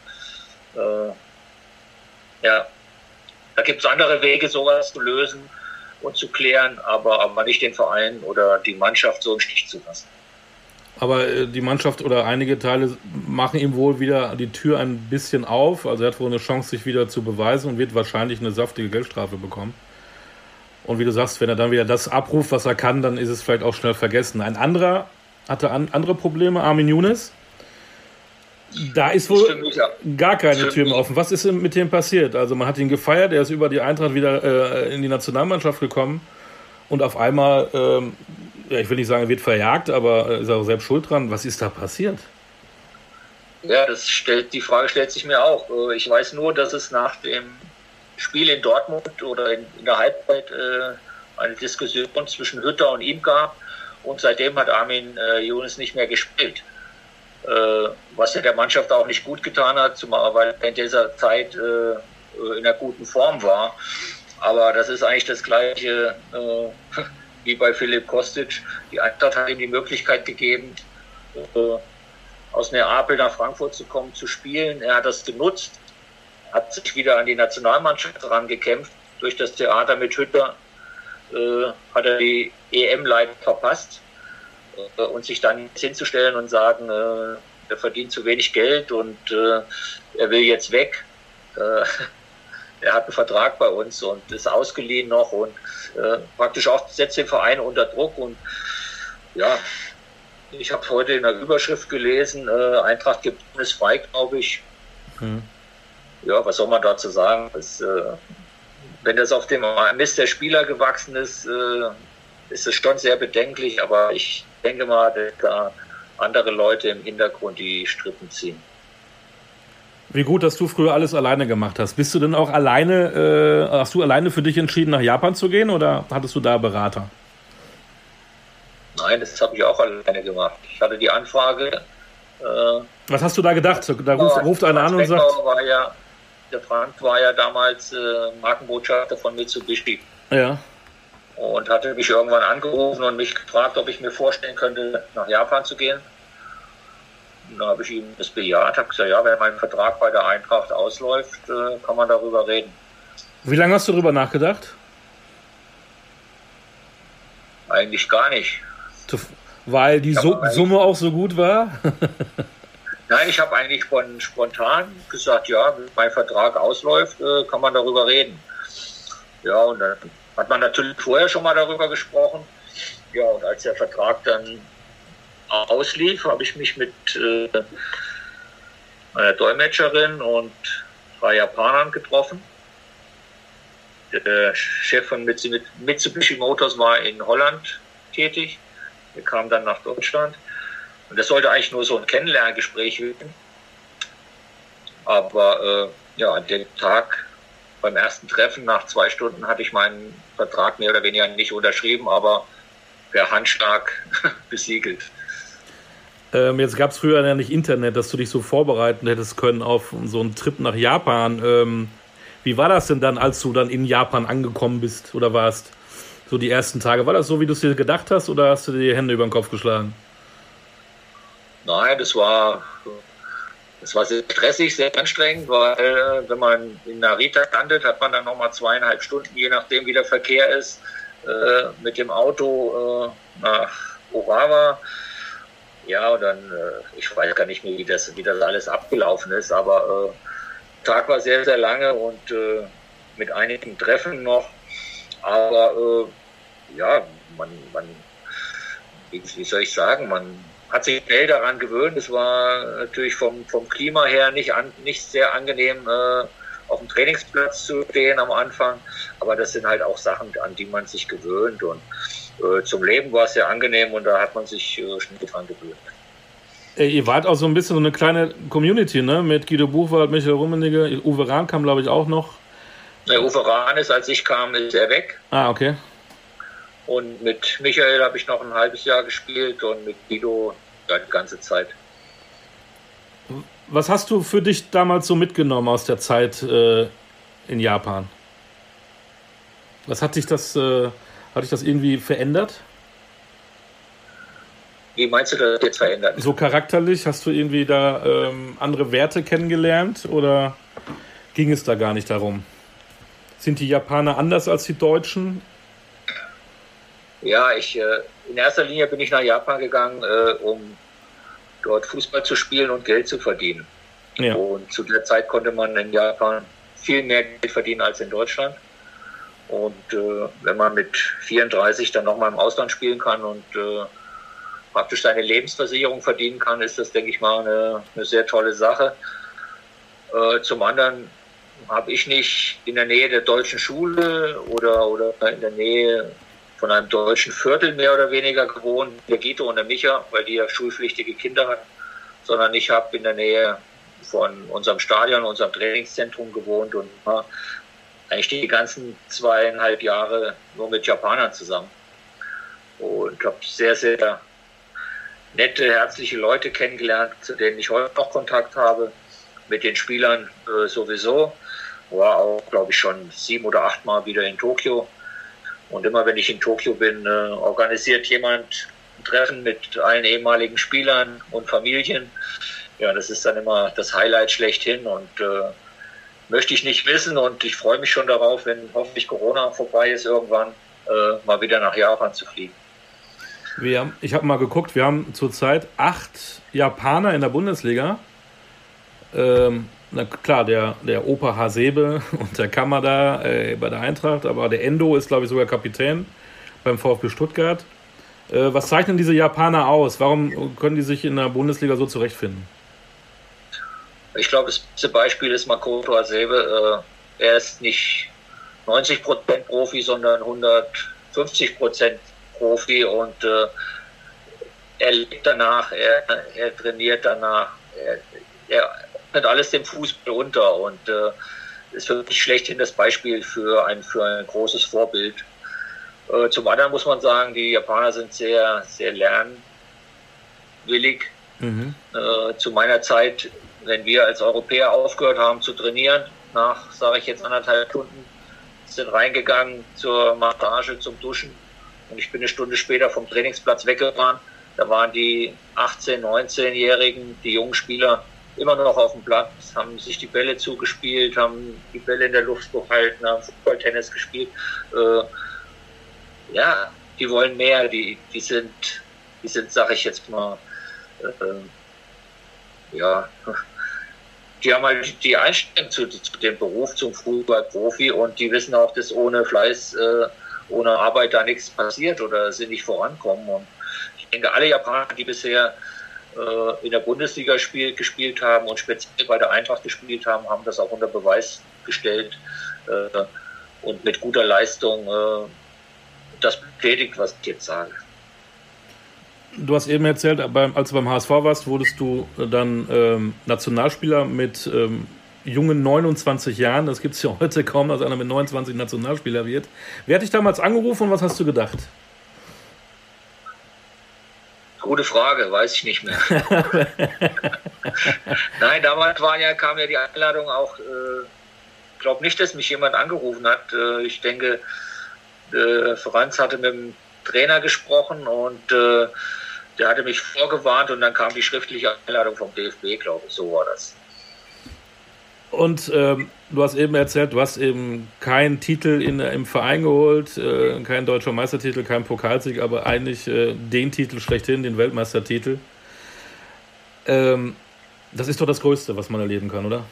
Äh, ja, da gibt es andere Wege, sowas zu lösen und zu klären, aber, aber nicht den Verein oder die Mannschaft so im Stich zu lassen. Aber äh, die Mannschaft oder einige Teile machen ihm wohl wieder die Tür ein bisschen auf. Also er hat wohl eine Chance, sich wieder zu beweisen und wird wahrscheinlich eine saftige Geldstrafe bekommen. Und wie du sagst, wenn er dann wieder das abruft, was er kann, dann ist es vielleicht auch schnell vergessen. Ein anderer hatte an, andere Probleme, Armin Younes. Da ist wohl gar keine Tür mehr offen. Was ist mit dem passiert? Also man hat ihn gefeiert, er ist über die Eintracht wieder äh, in die Nationalmannschaft gekommen und auf einmal ähm, ja, ich will nicht sagen, er wird verjagt, aber ist auch selbst schuld dran. Was ist da passiert? Ja, das stellt, die Frage stellt sich mir auch. Äh, ich weiß nur, dass es nach dem Spiel in Dortmund oder in, in der Halbzeit äh, eine Diskussion zwischen Hütter und ihm gab. Und seitdem hat Armin äh, Jonas nicht mehr gespielt. Äh, was ja der Mannschaft auch nicht gut getan hat, zumal weil er in dieser Zeit äh, in einer guten Form war. Aber das ist eigentlich das gleiche äh, wie bei Philipp Kostic. Die Eintracht hat ihm die Möglichkeit gegeben, äh, aus Neapel nach Frankfurt zu kommen, zu spielen. Er hat das genutzt, hat sich wieder an die Nationalmannschaft herangekämpft. Durch das Theater mit Hütter äh, hat er die EM leider verpasst. Äh, und sich dann hinzustellen und sagen, äh, er verdient zu wenig Geld und äh, er will jetzt weg. Er hat einen Vertrag bei uns und ist ausgeliehen noch und äh, praktisch auch setzt den Verein unter Druck und ja, ich habe heute in der Überschrift gelesen, äh, Eintracht gibt es frei, glaube ich. Hm. Ja, was soll man dazu sagen? Das, äh, wenn das auf dem Mist der Spieler gewachsen ist, äh, ist es schon sehr bedenklich, aber ich denke mal, da andere Leute im Hintergrund die Strippen ziehen. Wie gut, dass du früher alles alleine gemacht hast. Bist du denn auch alleine, äh, hast du alleine für dich entschieden, nach Japan zu gehen oder hattest du da Berater? Nein, das habe ich auch alleine gemacht. Ich hatte die Anfrage. Äh, Was hast du da gedacht? Da ruft, ruft einer an und sagt. Ja, der Frank war ja damals äh, Markenbotschafter von Mitsubishi. Ja. Und hatte mich irgendwann angerufen und mich gefragt, ob ich mir vorstellen könnte, nach Japan zu gehen. Da habe ich ihm das bejaht, habe gesagt, ja, wenn mein Vertrag bei der Eintracht ausläuft, äh, kann man darüber reden. Wie lange hast du darüber nachgedacht? Eigentlich gar nicht. Weil die Summe auch so gut war? <laughs> Nein, ich habe eigentlich spontan gesagt, ja, wenn mein Vertrag ausläuft, äh, kann man darüber reden. Ja, und dann hat man natürlich vorher schon mal darüber gesprochen. Ja, und als der Vertrag dann auslief, habe ich mich mit äh, einer Dolmetscherin und drei Japanern getroffen. Der Chef von Mitsubishi Motors war in Holland tätig. Er kam dann nach Deutschland. Und das sollte eigentlich nur so ein Kennenlerngespräch werden. Aber äh, ja, an dem Tag beim ersten Treffen nach zwei Stunden hatte ich meinen Vertrag mehr oder weniger nicht unterschrieben, aber per Handschlag <laughs> besiegelt. Ähm, jetzt gab es früher ja nicht Internet, dass du dich so vorbereiten hättest können auf so einen Trip nach Japan. Ähm, wie war das denn dann, als du dann in Japan angekommen bist oder warst? So die ersten Tage. War das so, wie du es dir gedacht hast oder hast du dir die Hände über den Kopf geschlagen? Nein, das war, das war sehr stressig, sehr anstrengend, weil äh, wenn man in Narita landet, hat man dann nochmal zweieinhalb Stunden, je nachdem wie der Verkehr ist, äh, mit dem Auto äh, nach Urawa ja, und dann, äh, ich weiß gar nicht mehr, wie das, wie das alles abgelaufen ist, aber äh, Tag war sehr, sehr lange und äh, mit einigen Treffen noch. Aber äh, ja, man, man wie, wie soll ich sagen, man hat sich schnell daran gewöhnt. Es war natürlich vom, vom Klima her nicht, an, nicht sehr angenehm, äh, auf dem Trainingsplatz zu stehen am Anfang. Aber das sind halt auch Sachen, an die man sich gewöhnt. Und äh, zum Leben war es sehr angenehm und da hat man sich äh, schnell dran gewöhnt. Ihr wart auch so ein bisschen so eine kleine Community, ne? Mit Guido Buchwald, Michael Rummenigge, Uwe Rahn kam, glaube ich, auch noch. Der Uwe Rahn ist, als ich kam, ist er weg. Ah, okay. Und mit Michael habe ich noch ein halbes Jahr gespielt und mit Guido ja, die ganze Zeit. Was hast du für dich damals so mitgenommen aus der Zeit äh, in Japan? Was hat dich das äh, hat dich das irgendwie verändert? Wie meinst du das jetzt verändert? So charakterlich, hast du irgendwie da ähm, andere Werte kennengelernt oder ging es da gar nicht darum? Sind die Japaner anders als die Deutschen? Ja, ich äh, in erster Linie bin ich nach Japan gegangen, äh, um dort Fußball zu spielen und Geld zu verdienen. Ja. Und zu der Zeit konnte man in Japan viel mehr Geld verdienen als in Deutschland. Und äh, wenn man mit 34 dann nochmal im Ausland spielen kann und äh, praktisch seine Lebensversicherung verdienen kann, ist das, denke ich mal, eine, eine sehr tolle Sache. Äh, zum anderen habe ich nicht in der Nähe der deutschen Schule oder, oder in der Nähe von einem deutschen Viertel mehr oder weniger gewohnt, der Gito und der Micha, weil die ja schulpflichtige Kinder hatten, sondern ich habe in der Nähe von unserem Stadion, unserem Trainingszentrum gewohnt und eigentlich die ganzen zweieinhalb Jahre nur mit Japanern zusammen. Und habe sehr, sehr nette, herzliche Leute kennengelernt, zu denen ich heute noch Kontakt habe. Mit den Spielern äh, sowieso. War auch, glaube ich, schon sieben oder acht Mal wieder in Tokio. Und immer wenn ich in Tokio bin, äh, organisiert jemand ein Treffen mit allen ehemaligen Spielern und Familien. Ja, das ist dann immer das Highlight schlechthin. Und äh, möchte ich nicht wissen und ich freue mich schon darauf, wenn hoffentlich Corona vorbei ist, irgendwann äh, mal wieder nach Japan zu fliegen. Wir haben, ich habe mal geguckt, wir haben zurzeit acht Japaner in der Bundesliga. Ähm, na klar, der, der Opa Hasebe <laughs> und der Kamada äh, bei der Eintracht, aber der Endo ist, glaube ich, sogar Kapitän beim VfB Stuttgart. Äh, was zeichnen diese Japaner aus? Warum können die sich in der Bundesliga so zurechtfinden? Ich glaube, das beste Beispiel ist Makoto Hasebe. Äh, er ist nicht 90% Profi, sondern 150% Profi und äh, er lebt danach, er, er trainiert danach, er, er nimmt alles dem Fußball unter und äh, ist für mich schlechthin das Beispiel für ein, für ein großes Vorbild. Äh, zum anderen muss man sagen, die Japaner sind sehr, sehr lernwillig. Mhm. Äh, zu meiner Zeit wenn wir als Europäer aufgehört haben zu trainieren, nach, sage ich jetzt, anderthalb Stunden, sind reingegangen zur Massage, zum Duschen und ich bin eine Stunde später vom Trainingsplatz weggefahren. Da waren die 18-, 19-Jährigen, die jungen Spieler, immer noch auf dem Platz, haben sich die Bälle zugespielt, haben die Bälle in der Luft gehalten, haben Fußball, Tennis gespielt. Äh, ja, die wollen mehr, die, die sind die sind, sage ich jetzt mal, äh, ja, die haben halt die Einstellung zu, zu dem Beruf, zum Fußballprofi und die wissen auch, dass ohne Fleiß, äh, ohne Arbeit da nichts passiert oder sie nicht vorankommen. Und ich denke, alle Japaner, die bisher äh, in der Bundesliga spiel, gespielt haben und speziell bei der Eintracht gespielt haben, haben das auch unter Beweis gestellt äh, und mit guter Leistung äh, das bestätigt, was ich jetzt sage. Du hast eben erzählt, als du beim HSV warst, wurdest du dann ähm, Nationalspieler mit ähm, jungen 29 Jahren. Das gibt es ja heute kaum, dass einer mit 29 Nationalspieler wird. Wer hat dich damals angerufen und was hast du gedacht? Gute Frage, weiß ich nicht mehr. <laughs> Nein, damals waren ja, kam ja die Einladung auch, ich äh, glaube nicht, dass mich jemand angerufen hat. Äh, ich denke, äh, Franz hatte mit dem Trainer gesprochen und äh, der hatte mich vorgewarnt und dann kam die schriftliche Einladung vom DFB, glaube ich. So war das. Und ähm, du hast eben erzählt, du hast eben keinen Titel in, im Verein geholt, äh, keinen deutscher Meistertitel, keinen Pokalsieg, aber eigentlich äh, den Titel schlechthin, den Weltmeistertitel. Ähm, das ist doch das Größte, was man erleben kann, oder?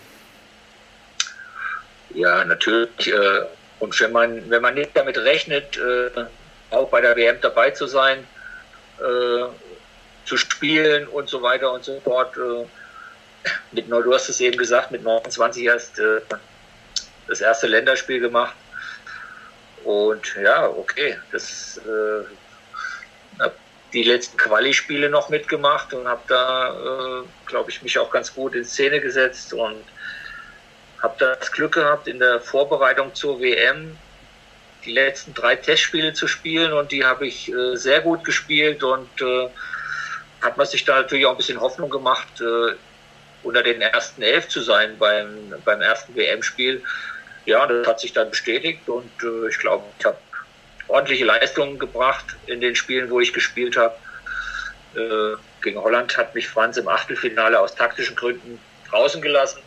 Ja, natürlich. Äh, und wenn man, wenn man nicht damit rechnet, äh, auch bei der WM dabei zu sein, äh, zu spielen und so weiter und so fort. Äh, mit, du hast es eben gesagt, mit 29 erst äh, das erste Länderspiel gemacht. Und ja, okay, das äh, habe die letzten Quali-Spiele noch mitgemacht und habe da, äh, glaube ich, mich auch ganz gut in Szene gesetzt und habe das Glück gehabt, in der Vorbereitung zur WM die letzten drei Testspiele zu spielen und die habe ich äh, sehr gut gespielt und äh, hat man sich da natürlich auch ein bisschen Hoffnung gemacht, äh, unter den ersten elf zu sein beim, beim ersten WM-Spiel. Ja, das hat sich dann bestätigt und äh, ich glaube, ich habe ordentliche Leistungen gebracht in den Spielen, wo ich gespielt habe. Äh, gegen Holland hat mich Franz im Achtelfinale aus taktischen Gründen draußen gelassen,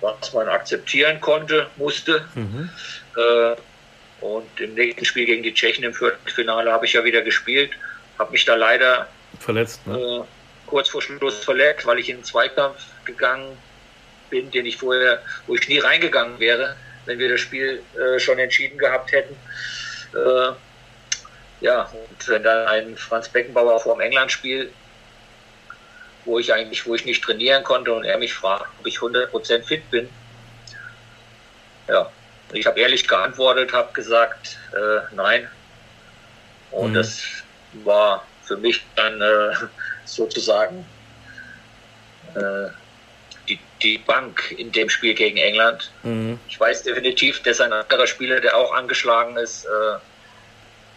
was man akzeptieren konnte, musste. Mhm. Äh, und im nächsten Spiel gegen die Tschechen im Viertelfinale habe ich ja wieder gespielt, habe mich da leider verletzt, ne? äh, kurz vor Schluss verletzt, weil ich in den Zweikampf gegangen bin, den ich vorher, wo ich nie reingegangen wäre, wenn wir das Spiel äh, schon entschieden gehabt hätten. Äh, ja, und wenn dann ein Franz Beckenbauer vor dem England-Spiel, wo ich eigentlich, wo ich nicht trainieren konnte und er mich fragt, ob ich 100% fit bin, ja, ich habe ehrlich geantwortet, habe gesagt, äh, nein. Und mhm. das war für mich dann äh, sozusagen äh, die, die Bank in dem Spiel gegen England. Mhm. Ich weiß definitiv, dass ein anderer Spieler, der auch angeschlagen ist, äh,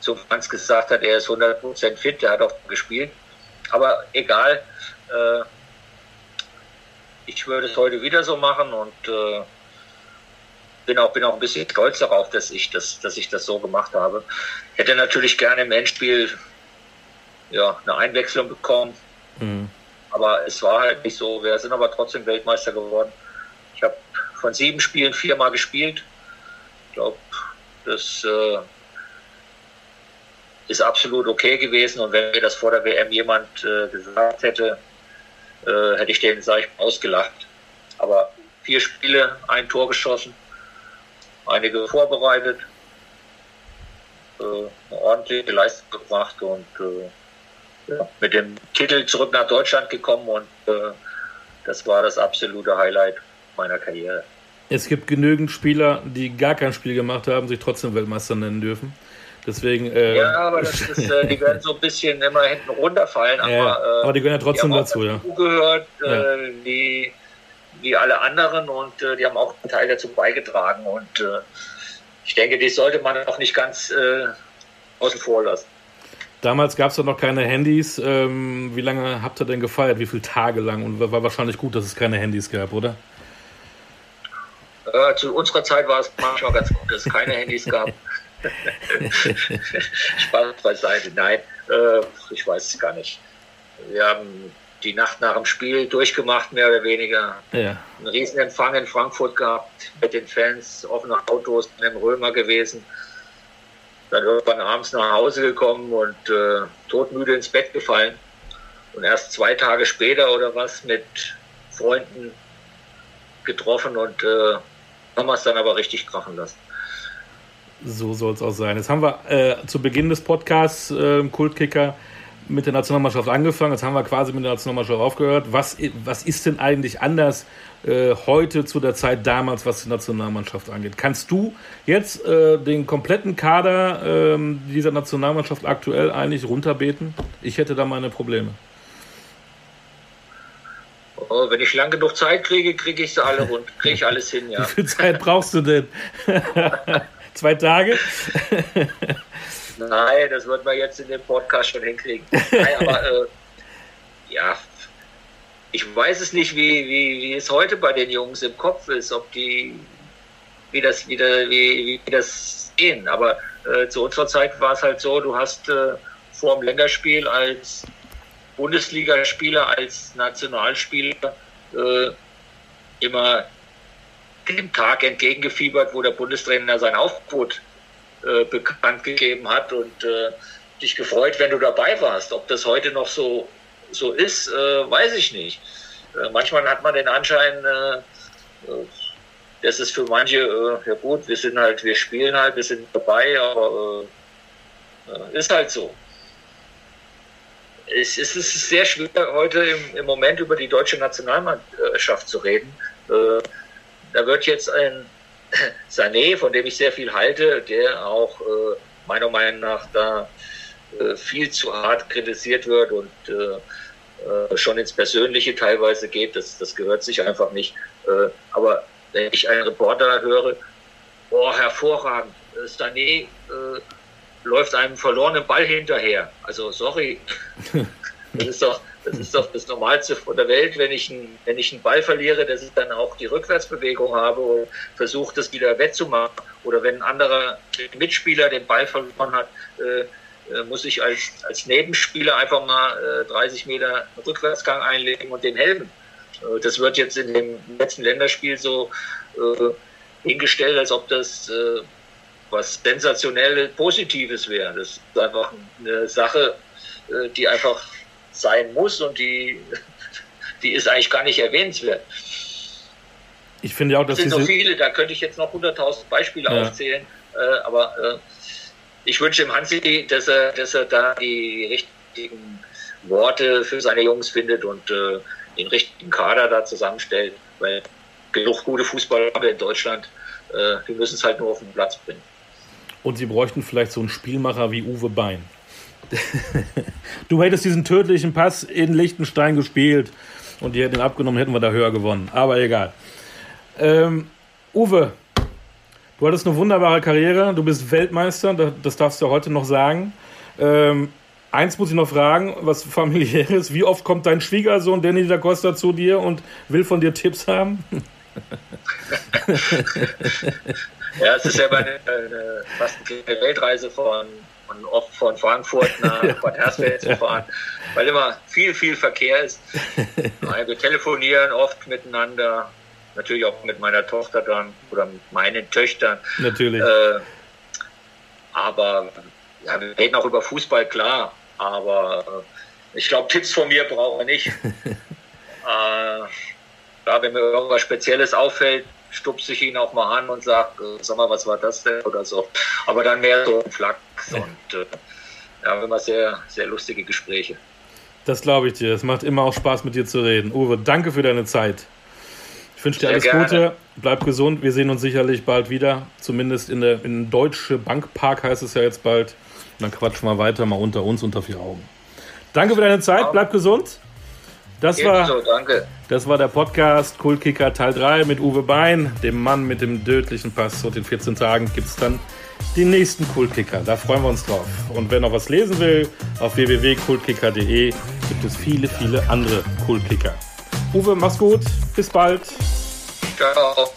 zu Franz gesagt hat, er ist 100% fit, der hat auch gespielt. Aber egal, äh, ich würde es heute wieder so machen und äh, bin auch, bin auch ein bisschen stolz darauf, dass ich das, dass ich das so gemacht habe. Hätte natürlich gerne im Endspiel ja, eine Einwechslung bekommen. Mhm. Aber es war halt nicht so. Wir sind aber trotzdem Weltmeister geworden. Ich habe von sieben Spielen viermal gespielt. Ich glaube, das äh, ist absolut okay gewesen. Und wenn mir das vor der WM jemand äh, gesagt hätte, äh, hätte ich den, sag ich, ausgelacht. Aber vier Spiele, ein Tor geschossen einige vorbereitet, äh, eine ordentliche Leistung gebracht und äh, mit dem Titel zurück nach Deutschland gekommen und äh, das war das absolute Highlight meiner Karriere. Es gibt genügend Spieler, die gar kein Spiel gemacht haben, sich trotzdem Weltmeister nennen dürfen. Deswegen, äh, ja, aber das ist, äh, die werden so ein bisschen immer hinten runterfallen. <laughs> Aber, ja, aber die gehören ja trotzdem dazu, ja. Gehört, äh, ja. die wie alle anderen und äh, die haben auch einen Teil dazu beigetragen und äh, ich denke, die sollte man auch nicht ganz äh, außen vor lassen. Damals gab es ja noch keine Handys. Ähm, wie lange habt ihr denn gefeiert? Wie viele Tage lang? Und war wahrscheinlich gut, dass es keine Handys gab, oder? Äh, zu unserer Zeit war es manchmal ganz gut, dass es keine Handys gab. <laughs> Spaß beiseite. Nein, äh, ich weiß es gar nicht. Wir haben die Nacht nach dem Spiel durchgemacht, mehr oder weniger. Ja. Einen Riesenempfang in Frankfurt gehabt mit den Fans, offene Autos, in dem Römer gewesen. Dann irgendwann abends nach Hause gekommen und äh, todmüde ins Bett gefallen. Und erst zwei Tage später oder was mit Freunden getroffen und äh, haben wir es dann aber richtig krachen lassen. So soll es auch sein. Jetzt haben wir äh, zu Beginn des Podcasts äh, Kultkicker mit der Nationalmannschaft angefangen. Jetzt haben wir quasi mit der Nationalmannschaft aufgehört. Was, was ist denn eigentlich anders äh, heute zu der Zeit damals, was die Nationalmannschaft angeht? Kannst du jetzt äh, den kompletten Kader ähm, dieser Nationalmannschaft aktuell eigentlich runterbeten? Ich hätte da meine Probleme. Oh, wenn ich lang genug Zeit kriege, kriege ich sie alle rund, kriege ich alles hin, <laughs> ja. Wie viel Zeit brauchst du denn? <laughs> Zwei Tage? Nein, das wird man jetzt in dem Podcast schon hinkriegen. Nein, aber <laughs> äh, ja, ich weiß es nicht, wie, wie, wie es heute bei den Jungs im Kopf ist, ob die, wie das wieder, wie, wie das sehen. Aber äh, zu unserer Zeit war es halt so, du hast äh, vor dem Länderspiel als Bundesligaspieler, als Nationalspieler äh, immer dem Tag entgegengefiebert, wo der Bundestrainer sein Aufgebot äh, bekannt gegeben hat und äh, dich gefreut, wenn du dabei warst. Ob das heute noch so, so ist, äh, weiß ich nicht. Äh, manchmal hat man den Anschein, äh, das ist für manche, ja gut, wir sind halt, wir spielen halt, wir sind dabei, aber ist halt so. Es, es ist sehr schwer, heute im, im Moment über die deutsche Nationalmannschaft zu reden da wird jetzt ein <laughs> Sané, von dem ich sehr viel halte, der auch äh, meiner Meinung nach da äh, viel zu hart kritisiert wird und äh, äh schon ins Persönliche teilweise geht, das, das gehört sich einfach nicht. Äh, aber wenn ich einen Reporter höre, oh, hervorragend, äh, Sané läuft einem verlorenen Ball hinterher. Also sorry, <laughs> das ist doch das ist doch das Normalste von der Welt, wenn ich, einen, wenn ich einen Ball verliere, dass ich dann auch die Rückwärtsbewegung habe und versuche, das wieder wettzumachen. Oder wenn ein anderer Mitspieler den Ball verloren hat, äh, äh muss ich als, als Nebenspieler einfach mal äh, 30 Meter Rückwärtsgang einlegen und dem helfen. Äh, das wird jetzt in dem letzten Länderspiel so äh, hingestellt, als ob das äh, was sensationell Positives wäre. Das ist einfach eine Sache, die einfach sein muss und die, die ist eigentlich gar nicht erwähnenswert. Ich finde auch, dass es sind so viele, da könnte ich jetzt noch 100.000 Beispiele ja. aufzählen, äh, aber äh, ich wünsche dem Hansi, dass er, dass er da die richtigen Worte für seine Jungs findet und äh, den richtigen Kader da zusammenstellt, weil genug gute Fußballer haben wir in Deutschland, äh, wir müssen es halt nur auf den Platz bringen. Und sie bräuchten vielleicht so einen Spielmacher wie Uwe Bein. <laughs> du hättest diesen tödlichen Pass in Liechtenstein gespielt und die hätten ihn abgenommen, hätten wir da höher gewonnen. Aber egal. Ähm, Uwe, du hattest eine wunderbare Karriere. Du bist Weltmeister, das darfst du heute noch sagen. Ähm, eins muss ich noch fragen, was familiär ist. Wie oft kommt dein Schwiegersohn Danny da Costa zu dir und will von dir Tipps haben? <laughs> ja, es ist ja eine, eine, fast eine Weltreise von und oft von Frankfurt <laughs> nach Bad Hersfeld zu fahren, weil immer viel, viel Verkehr ist. <laughs> Wir telefonieren oft miteinander, natürlich auch mit meiner Tochter dann oder mit meinen Töchtern. Natürlich. Äh, aber ja, wir reden auch über Fußball, klar, aber äh, ich glaube, Tipps von mir brauche ich nicht. <laughs> äh, ja, wenn mir irgendwas Spezielles auffällt, stupse ich ihn auch mal an und sage, äh, sag mal, was war das denn oder so. Aber dann mehr so ein Flachs und äh, ja, immer sehr, sehr lustige Gespräche. Das glaube ich dir. Es macht immer auch Spaß, mit dir zu reden. Uwe, danke für deine Zeit. Ich wünsche dir alles gerne. Gute. Bleib gesund. Wir sehen uns sicherlich bald wieder. Zumindest in der in Deutsche Bankpark heißt es ja jetzt bald. Und dann quatschen wir weiter mal unter uns unter vier Augen. Danke für deine Zeit. Bleib gesund. Das war, so, das war der Podcast Kultkicker Teil 3 mit Uwe Bein, dem Mann mit dem tödlichen Pass. Und in 14 Tagen gibt es dann den nächsten Kultkicker. Da freuen wir uns drauf. Und wer noch was lesen will, auf www.kultkicker.de gibt es viele, viele andere Kultkicker. Uwe, mach's gut. Bis bald. Ciao.